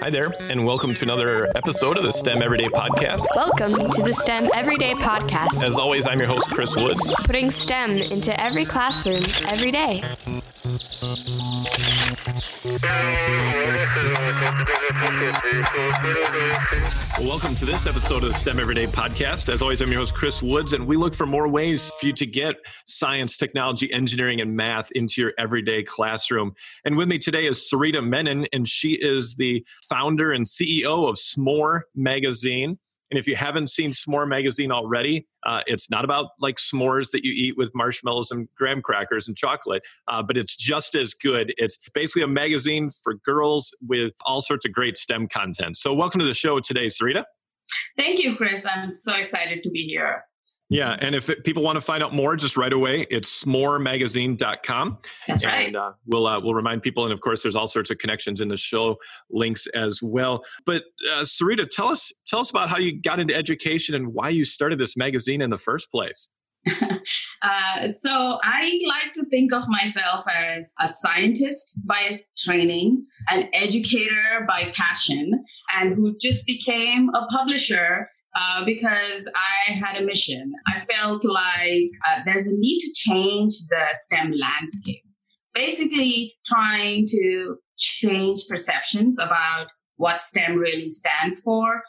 Hi there, and welcome to another episode of the STEM Everyday Podcast. Welcome to the STEM Everyday Podcast, As always, I'm your host, Chris Woods. putting STEM into every classroom every day. Welcome to this episode of the STEM Everyday Podcast. As always, I'm your host, Chris Woods, and we look for more ways for you to get science, technology, engineering, and math into your everyday classroom. And with me today is Sarita Menon, and she is the founder and CEO of S'more Magazine. And if you haven't seen S'more Magazine already, uh, it's not about like s'mores that you eat with marshmallows and graham crackers and chocolate, uh, but it's just as good. It's basically a magazine for girls with all sorts of great STEM content. So, welcome to the show today, Sarita. Thank you, Chris. I'm so excited to be here. Yeah, and if it, people want to find out more, just right away, it's s'moremagazine.com. That's right. And uh, we'll uh, we'll remind people, and of course, there's all sorts of connections in the show links as well. But uh, Sarita, tell us tell us about how you got into education and why you started this magazine in the first place. uh, so I like to think of myself as a scientist by training, an educator by passion, and who just became a publisher uh, because I had a mission. I felt like uh, there's a need to change the STEM landscape. Basically, trying to change perceptions about what STEM really stands for,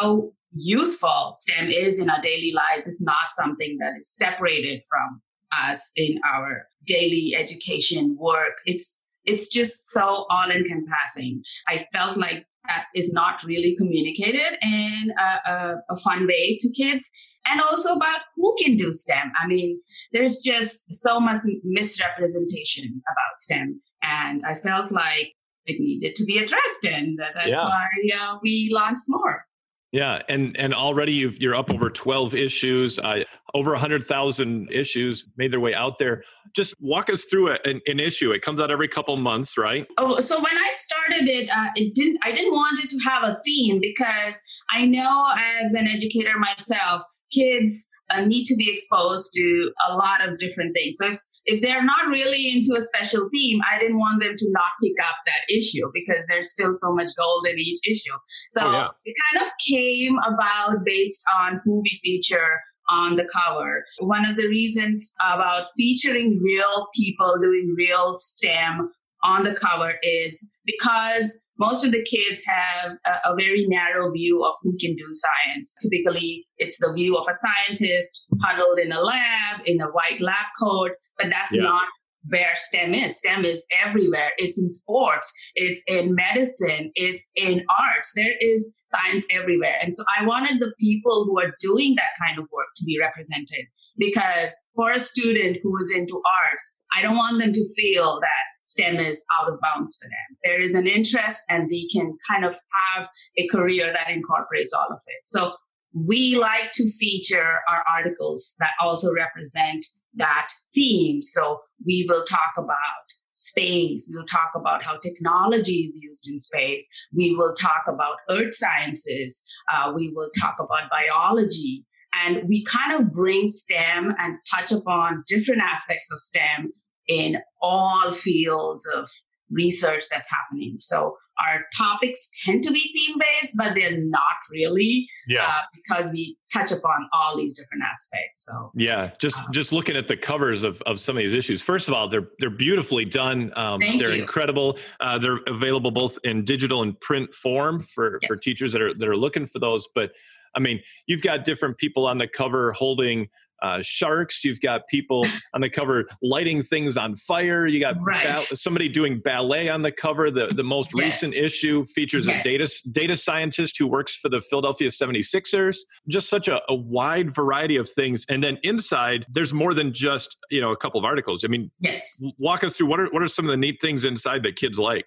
how useful STEM is in our daily lives. It's not something that is separated from us in our daily education work. It's it's just so all encompassing. I felt like that is not really communicated in a, a, a, fun way to kids. And also about who can do stem. I mean there's just so much misrepresentation about stem. And i felt like it needed to be addressed and that's yeah. why uh, we launched more yeah, and and already you are up over twelve issues, uh, over hundred thousand issues made their way out there. Just walk us through a, an, an, issue. It comes out every couple months, right? Oh, so when I started it, uh, it didn't. I didn't want it to have a theme because I know as an educator myself, kids uh, need to be exposed to a lot of different things. So if, if they're not really into a special theme, I didn't want them to not pick up that issue because there's still so much gold in each issue. So oh, yeah. it kind of came about based on who we feature on the cover. One of the reasons about featuring real people doing real STEM on the cover is because most of the kids have a, a, very narrow view of who can do science. Typically, it's the view of a scientist huddled in a lab in a white lab coat, but that's yeah. not where STEM is. STEM is everywhere. It's in sports, it's in medicine, it's in arts. There is science everywhere. And so I wanted the people who are doing that kind of work to be represented because for a student who is into arts, I don't want them to feel that STEM is out of bounds for them. There is an interest and they can kind of have a career that incorporates all of it. So we like to feature our articles that also represent that theme. So we will talk about space. We'll talk about how technology is used in space. We will talk about earth sciences. Uh, we will talk about biology. And we kind of bring STEM and touch upon different aspects of STEM in all fields of research that's happening. So our topics tend to be theme based, but they're not really yeah. Uh, because we touch upon all these different aspects. So yeah, just um, just looking at the covers of, of some of these issues. First of all, they're they're beautifully done. Um, they're you. incredible. Uh, they're available both in digital and print form for yes. for teachers that are that are looking for those. But I mean, you've got different people on the cover holding uh, sharks. You've got people on the cover lighting things on fire. You got right. ba- somebody doing ballet on the cover. The, the most yes. recent issue features yes. a data, data scientist who works for the Philadelphia 76ers. Just such a, a, wide variety of things. And then inside, there's more than just, you know, a couple of articles. I mean, yes. walk us through what are, what are some of the neat things inside that kids like?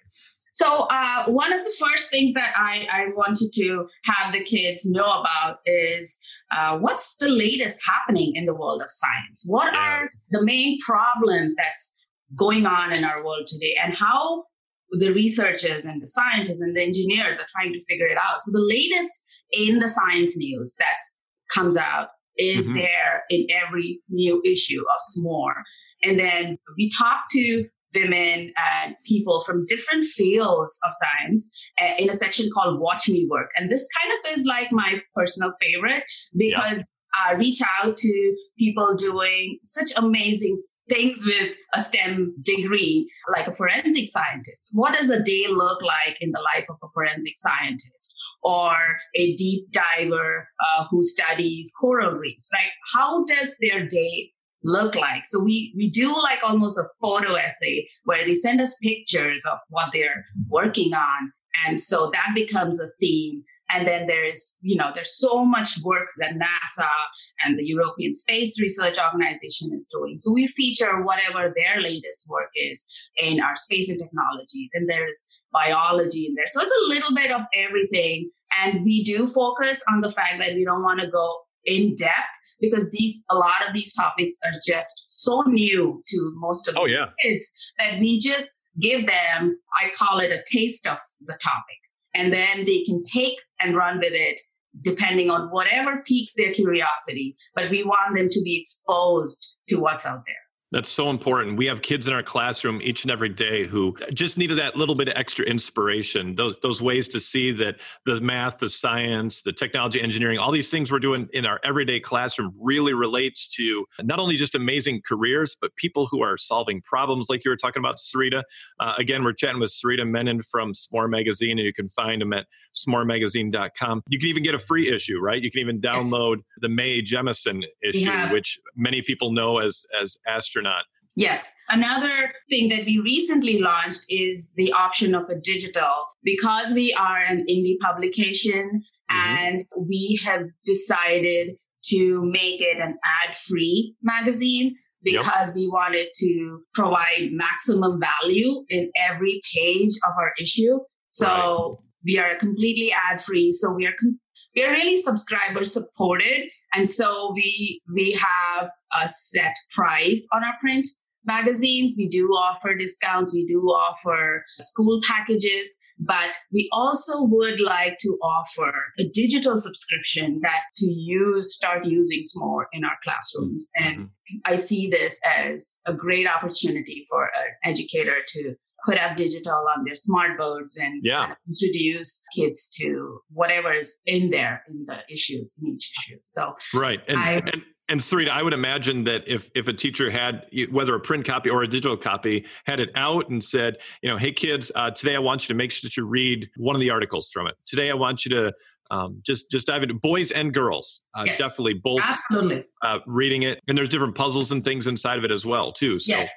So uh, one of the first things that I, I, wanted to have the kids know about is uh, what's the latest happening in the world of science? What are the main problems that's going on in our world today, and how the researchers and the scientists and the engineers are trying to figure it out? So the latest in the science news that comes out is mm-hmm. there in every new issue of S'more. And then we talk to women and people from different fields of science uh, in a section called Watch Me Work. And this kind of is like my personal favorite because uh, reach out to people doing such amazing things with a STEM degree, like a forensic scientist. What does a day look like in the life of a forensic scientist? Or a deep diver uh, who studies coral reefs, Like, How does their day look like? So we we do like almost a photo essay where they send us pictures of what they're working on, and so that becomes a theme and then there's, you know, there's so much work that NASA and the European Space Research Organization is doing. So we feature whatever their latest work is in our space and technology. Then there's biology in there. So it's a little bit of everything. And we do focus on the fact that we don't want to go in depth because these a lot of these topics are just so new to most of oh, yeah. kids that we just give them i call it a taste of the topic and then they can take and run with it depending on whatever piques their curiosity. But we want them to be exposed to what's out there. That's so important. We have kids in our classroom each and every day who just needed that little bit of extra inspiration, those those ways to see that the math, the science, the technology, engineering, all these things we're doing in our everyday classroom really relates to not only just amazing careers, but people who are solving problems like you were talking about, Sarita. Uh, again, we're chatting with Sarita Menon from S'more Magazine, and you can find them at s'moremagazine.com. You can even get a free issue, right? You can even download yes. the Mae Jemison issue, yeah. which many people know as as astronaut. Yes. Another thing that we recently launched is the option of a digital because we are an indie publication mm-hmm. and we have decided to make it an ad free magazine because yep. we wanted to provide maximum value in every page of our issue. So right. We are completely ad free. So we are com- we are really subscriber supported and so we we have a set price on our print magazines. We do offer discounts. We do offer school packages. But we also would like to offer a digital subscription that to use start using more in our classrooms. Mm-hmm. and i see this as a great opportunity for an educator to put up digital on their smart boards and yeah. introduce kids to whatever is in there in the issues in each issue. So right, and, I, and and Sarita, I would imagine that if if a teacher had whether a print copy or a digital copy had it out and said, you know, hey kids, uh, today I want you to make sure that you read one of the articles from it. Today I want you to um, just just dive into boys and girls. Uh, yes. Definitely both. Absolutely. Uh, reading it, and there's different puzzles and things inside of it as well too. So. Yes.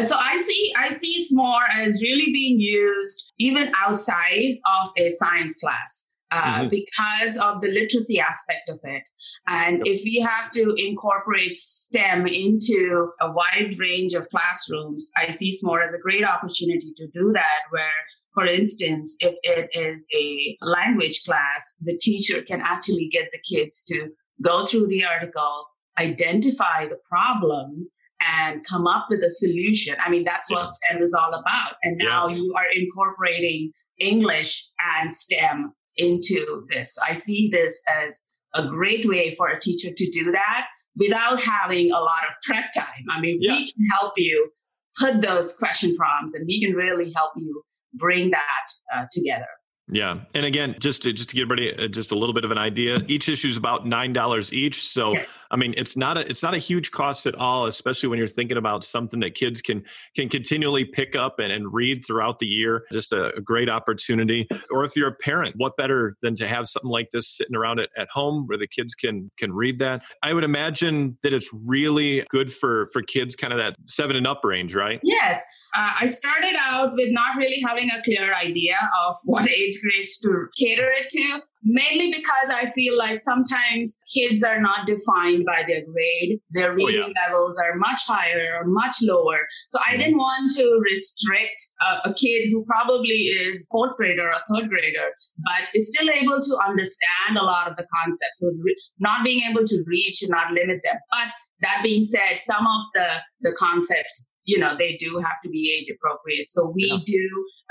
So I see I see S'more as really being used even outside of a science class. Uh, mm-hmm. because of the literacy aspect of it. And if we have to incorporate STEM into a wide range of classrooms, I see S'more as a great opportunity to do that, where for instance, if it is a language class, the teacher can actually get the kids to go through the article, identify the problem, and come up with a solution. I mean, that's what STEM is all about. And now yeah. you are incorporating English and STEM into this. I see this as a great way for a teacher to do that without having a lot of prep time. I mean, yeah. we can help you put those question prompts and we can really help you bring that uh, together. Yeah, and again, just to just to give everybody uh, just a little bit of an idea, each issue is about nine dollars each. So, yes. I mean, it's not a it's not a huge cost at all, especially when you're thinking about something that kids can can continually pick up and, and read throughout the year. Just a, a, great opportunity. Or if you're a parent, what better than to have something like this sitting around at, at home where the kids can can read that? I would imagine that it's really good for for kids, kind of that seven and up range, right? Yes, uh, I started out with not really having a clear idea of what age grades to cater it to, mainly because I feel like sometimes kids are not defined by their grade. Their reading oh, yeah. levels are much higher or much lower. So I mm-hmm. didn't want to restrict a, a kid who probably is fourth grader or third grader, but is still able to understand a lot of the concepts. So re- not being able to read should not limit them. But that being said, some of the, the concepts you know they do have to be age appropriate so we yeah. do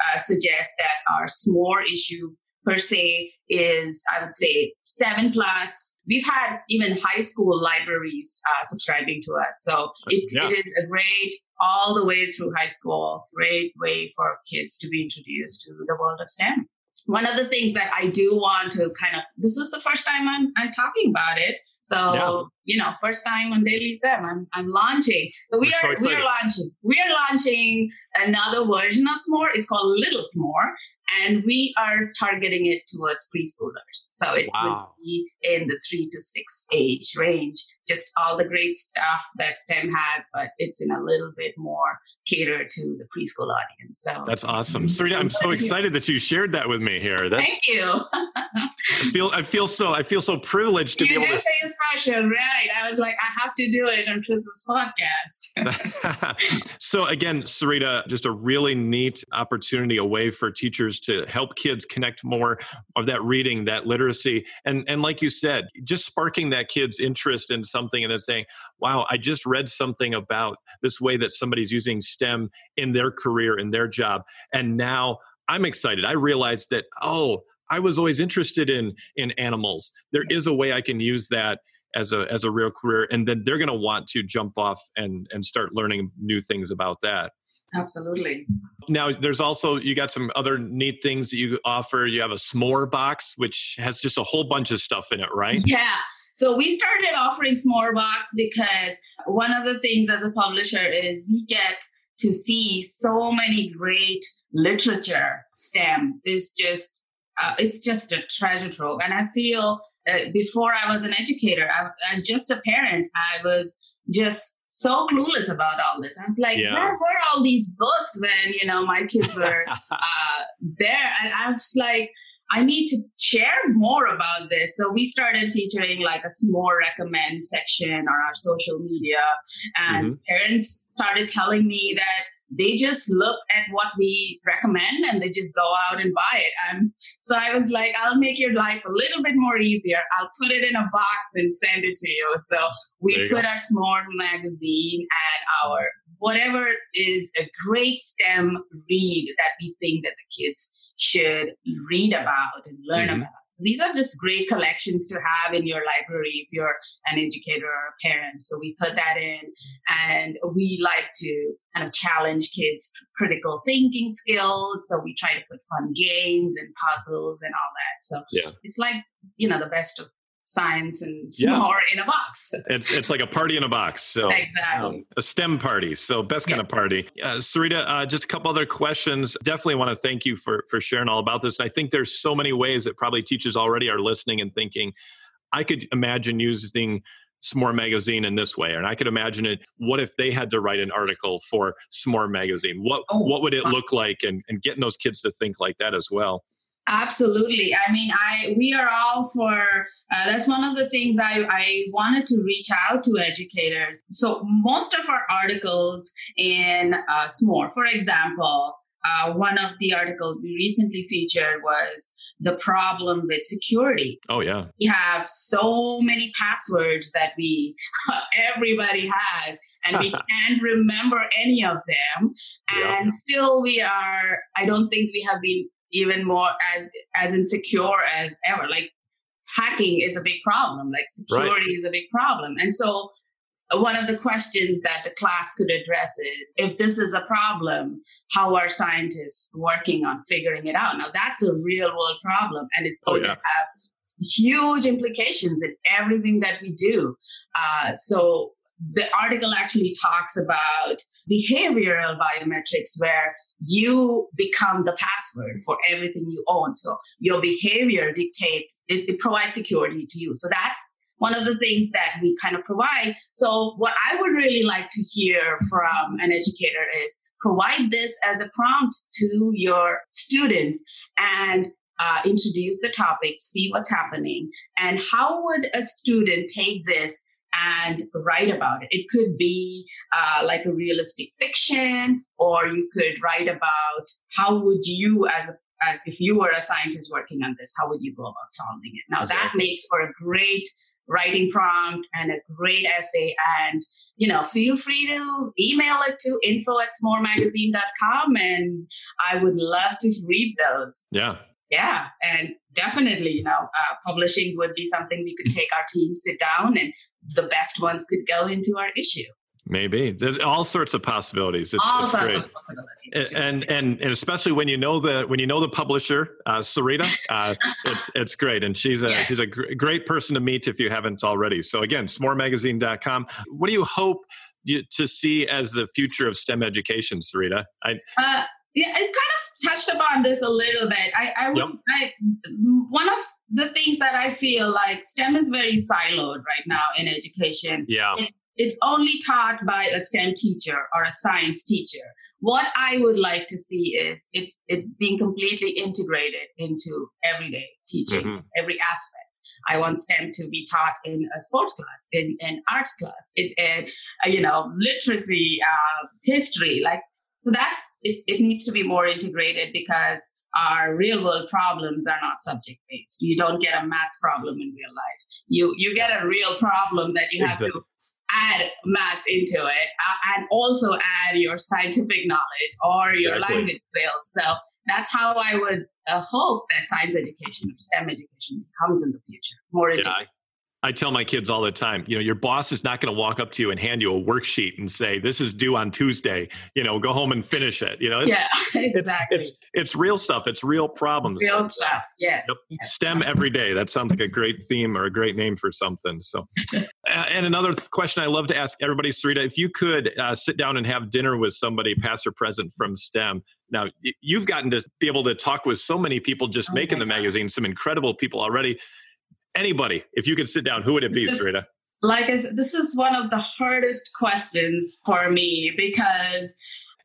uh, suggest that our S'more issue per se is, I would say, seven plus. We've had even high school libraries uh, subscribing to us. So it, yeah. it is a great, all the way through high school, great way for kids to be introduced to the world of STEM. One of the things that I do want to kind of, this is the first time I'm, I'm talking about it. So, yeah. you know, first time on Daily STEM, I'm, I'm launching. So we are, so we are launching, we are launching another version of S'more. It's called Little S'more and we are targeting it towards preschoolers. So it wow. would be in the three to six age range. Just all the great stuff that STEM has, but it's in a little bit more catered to the preschool audience. So that's awesome, Sarita. I'm so excited that you shared that with me here. That's, Thank you. I feel I feel so I feel so privileged to you be able to. say special, right? I was like, I have to do it on Chris's podcast. so again, Sarita, just a really neat opportunity, a way for teachers to help kids connect more of that reading, that literacy. And, and like you said, just sparking that kid's interest in something and then saying, wow, I just read something about this way that somebody's using STEM in their career, in their job. And now I'm excited. I realized that, oh, I was always interested in in animals. There is a way I can use that as a as a real career and then they're going to want to jump off and and start learning new things about that Absolutely. Now, there's also, you got some other neat things that you offer. You have a s'more box, which has just a whole bunch of stuff in it, right? Yeah. So we started offering s'more box because one of the things as a publisher is we get to see so many great literature STEM. There's just, uh, it's just a treasure trove. And I feel uh, before I was an educator, I, as just a parent, I was just so clueless about all this. I was like, yeah. where were all these books when, you know, my kids were uh, there? And I was like, I need to share more about this. So we started featuring like a more recommend section on our social media. And mm-hmm. parents started telling me that they just look at what we recommend and they just go out and buy it. Um, so I was like, I'll make your life a little bit more easier. I'll put it in a box and send it to you. So we put go. our S'more magazine and our whatever is a great STEM read that we think that the kids should read about and learn mm-hmm. about. So these are just great collections to have in your library if you're an educator or a parent. So we put that in and we like to kind of challenge kids critical thinking skills. So we try to put fun games and puzzles and all that. So yeah. it's like, you know, the best of science and s'more yeah. in a box. It's it's like a party in a box. So exactly. Um, a STEM party. So best kind yeah. of party. Uh, Sarita, uh, just a couple other questions. Definitely want to thank you for for sharing all about this. And I think there's so many ways that probably teachers already are listening and thinking, I could imagine using S'more Magazine in this way, and I could imagine it. What if they had to write an article for S'more Magazine? What oh, what would it look like? And and getting those kids to think like that as well. Absolutely. I mean, I we are all for. Uh, that's one of the things I, I wanted to reach out to educators. So most of our articles in uh, S'more, for example, uh, one of the articles we recently featured was the problem with security. Oh yeah, we have so many passwords that we everybody has, and we can't remember any of them. And yeah. still, we are. I don't think we have been even more as as insecure as ever. Like hacking is a big problem. Like security right. is a big problem. And so one of the questions that the class could address is if this is a problem how are scientists working on figuring it out? Now that's a real world problem and it's going oh, yeah. to have huge implications in everything that we do. Uh, so the article actually talks about behavioral biometrics where you become the password for everything you own. So your behavior dictates, it, it, provides security to you. So that's one of the things that we kind of provide. So what I would really like to hear from an educator is provide this as a prompt to your students and uh, introduce the topic, see what's happening, and how would a student take this and write about it. It could be uh, like a realistic fiction, or you could write about how would you, as as if you were a scientist working on this, how would you go about solving it? Now exactly. that makes for a great writing prompt and a great essay. And you know, feel free to email it to info at s'moremagazine.com, and I would love to read those. Yeah, yeah, and definitely, you know, uh, publishing would be something we could take our team, sit down, and the best ones could go into our issue. Maybe there's all sorts of possibilities. It's, all it's sorts great. of possibilities. And, and and especially when you know the when you know the publisher, uh, Sarita, uh, it's it's great, and she's a yes. she's a gr- great person to meet if you haven't already. So again, smoremagazine.com. What do you hope to see as the future of STEM education, Sarita? I, uh, yeah, it's kind of touched upon this a little bit. I, I would, yep. I, one of the things that I feel like STEM is very siloed right now in education. Yeah. It, it's only taught by a STEM teacher or a science teacher. What I would like to see is it's it being completely integrated into everyday teaching, mm-hmm. every aspect. I want STEM to be taught in a sports class, in an arts class, in, in you know literacy, uh, history. Like so, that's it, it needs to be more integrated because our real world problems are not subject based. You don't get a maths problem in real life. You you get a real problem that you have exactly. to add maths into it uh, and also add your scientific knowledge or your exactly. language skills. So that's how I would uh, hope that science education or STEM education comes in the future more. Yeah, I tell my kids all the time, you know, your boss is not going to walk up to you and hand you a worksheet and say, "This is due on Tuesday." You know, go home and finish it. You know, it's, yeah, exactly. It's, it's, it's real stuff. It's real problems. Real stuff. Yes. Yep. yes. STEM every day. That sounds like a great theme or a great name for something. So, and another question I love to ask everybody, Sarita, if you could uh, sit down and have dinner with somebody, past or present, from STEM. Now, you've gotten to be able to talk with so many people just oh making the magazine, some incredible people already anybody, if you could sit down, who would it be, Sarita? Like I said, this is one of the hardest questions for me because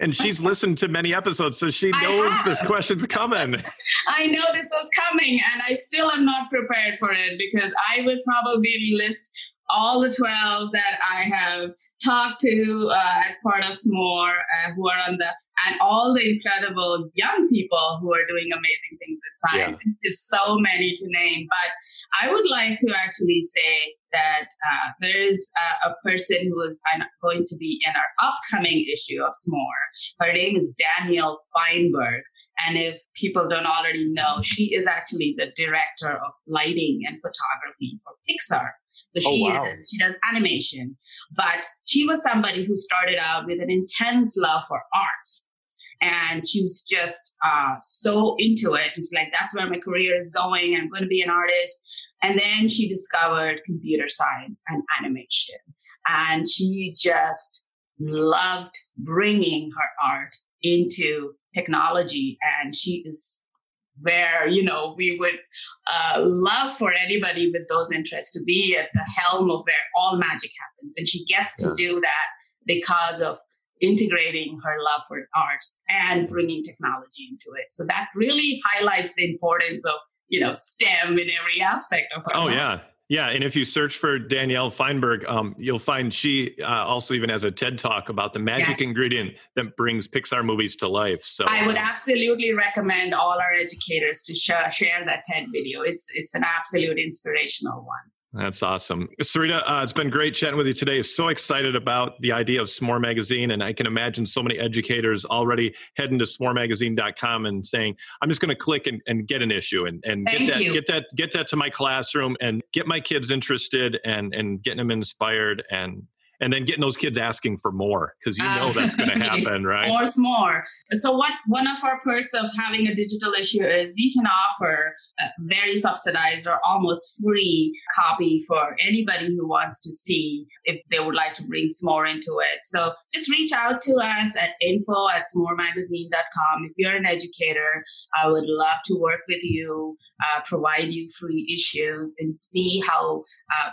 and she's listened to many episodes, so she knows this question's coming. I know this was coming, and I still am not prepared for it because I would probably list all the 12 that I have talked to uh, as part of SMORE, uh, who are on the, and all the incredible young people who are doing amazing things in science. Yeah. There's so many to name, but I would like to actually say that uh, there is a, a, person who is going to be in our upcoming issue of SMORE. Her name is Danielle Feinberg. And if people don't already know, she is actually the director of lighting and photography for Pixar. So oh, she, oh, wow. she does animation, but she was somebody who started out with an intense love for arts. And she was just uh, so into it. It's like, that's where my career is going. I'm going to be an artist. And then she discovered computer science and animation. And she just loved bringing her art into technology. And she is where you know we would uh, love for anybody with those interests to be at the helm of where all magic happens and she gets to yeah. do that because of integrating her love for arts and bringing technology into it so that really highlights the importance of you know stem in every aspect of her oh life. yeah yeah, and if you search for Danielle Feinberg, um, you'll find she uh, also even has a TED talk about the magic yes. ingredient that brings Pixar movies to life. So I would absolutely recommend all our educators to sh- share that TED video. It's it's an absolute inspirational one. That's awesome. Sarita, uh, it's been great chatting with you today. So excited about the idea of S'more Magazine. And I can imagine so many educators already heading to s'moremagazine.com and saying, I'm just going to click and, and, get an issue and, and get that, get that, get that to my classroom and get my kids interested and, and getting them inspired and and then getting those kids asking for more because you know that's going to happen, right? More, more. So, what one of our perks of having a digital issue is we can offer a very subsidized or almost free copy for anybody who wants to see if they would like to bring SMORE into it. So, just reach out to us at info at smoremagazine.com. If you're an educator, I would love to work with you, uh, provide you free issues, and see how,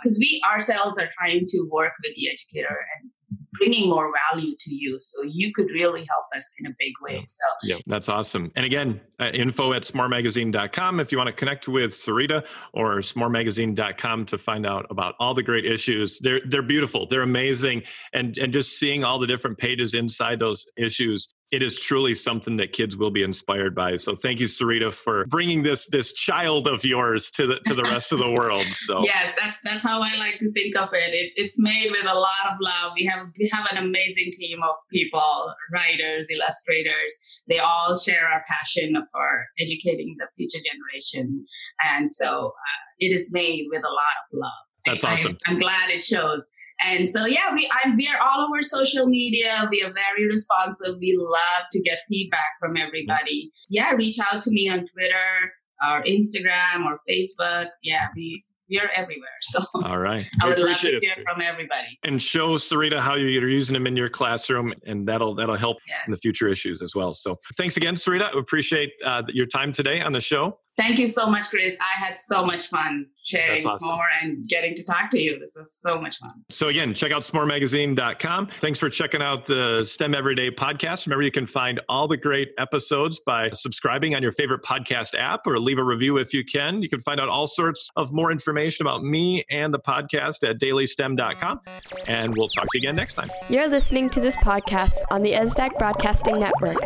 because uh, we ourselves are trying to work with the and bringing more value to you. So you could really help us in a big way. So yeah that's awesome. And again uh, info at smoremagazine.com if you want to connect with sarita or smoremagazine.com to find out about all the great issues. They're they're beautiful. They're amazing. And and just seeing all the different pages inside those issues it is truly something that kids will be inspired by. So thank you, Sarita, for bringing this this child of yours to the to the rest of the world. So yes, that's that's how I like to think of it. it. It's made with a lot of love. We have we have an amazing team of people, writers, illustrators. They all share our passion for educating the future generation, and so uh, it is made with a lot of love. That's I, awesome. I, I'm glad it shows. And so, yeah, we I, we are all over social media. We are very responsive. We love to get feedback from everybody. Yeah, reach out to me on Twitter or Instagram or Facebook. Yeah, we we are everywhere. So all right, I would love to hear it. from everybody. And show Sarita how you're using them in your classroom, and that'll that'll help yes. in the future issues as well. So thanks again, Sarita. appreciate uh, your time today on the show. Thank you so much, Chris. I had so much fun sharing awesome. more and getting to talk to you. This is so much fun. So again, check out s'moremagazine.com. Thanks for checking out the STEM Everyday podcast. Remember, you can find all the great episodes by subscribing on your favorite podcast app or leave a review if you can. You can find out all sorts of more information about me and the podcast at dailystem.com. And we'll talk to you again next time. You're listening to this podcast on the ESDAC Broadcasting Network.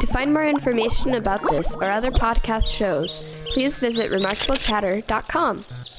To find more information about this or other podcast shows, please visit remarkablechatter.com.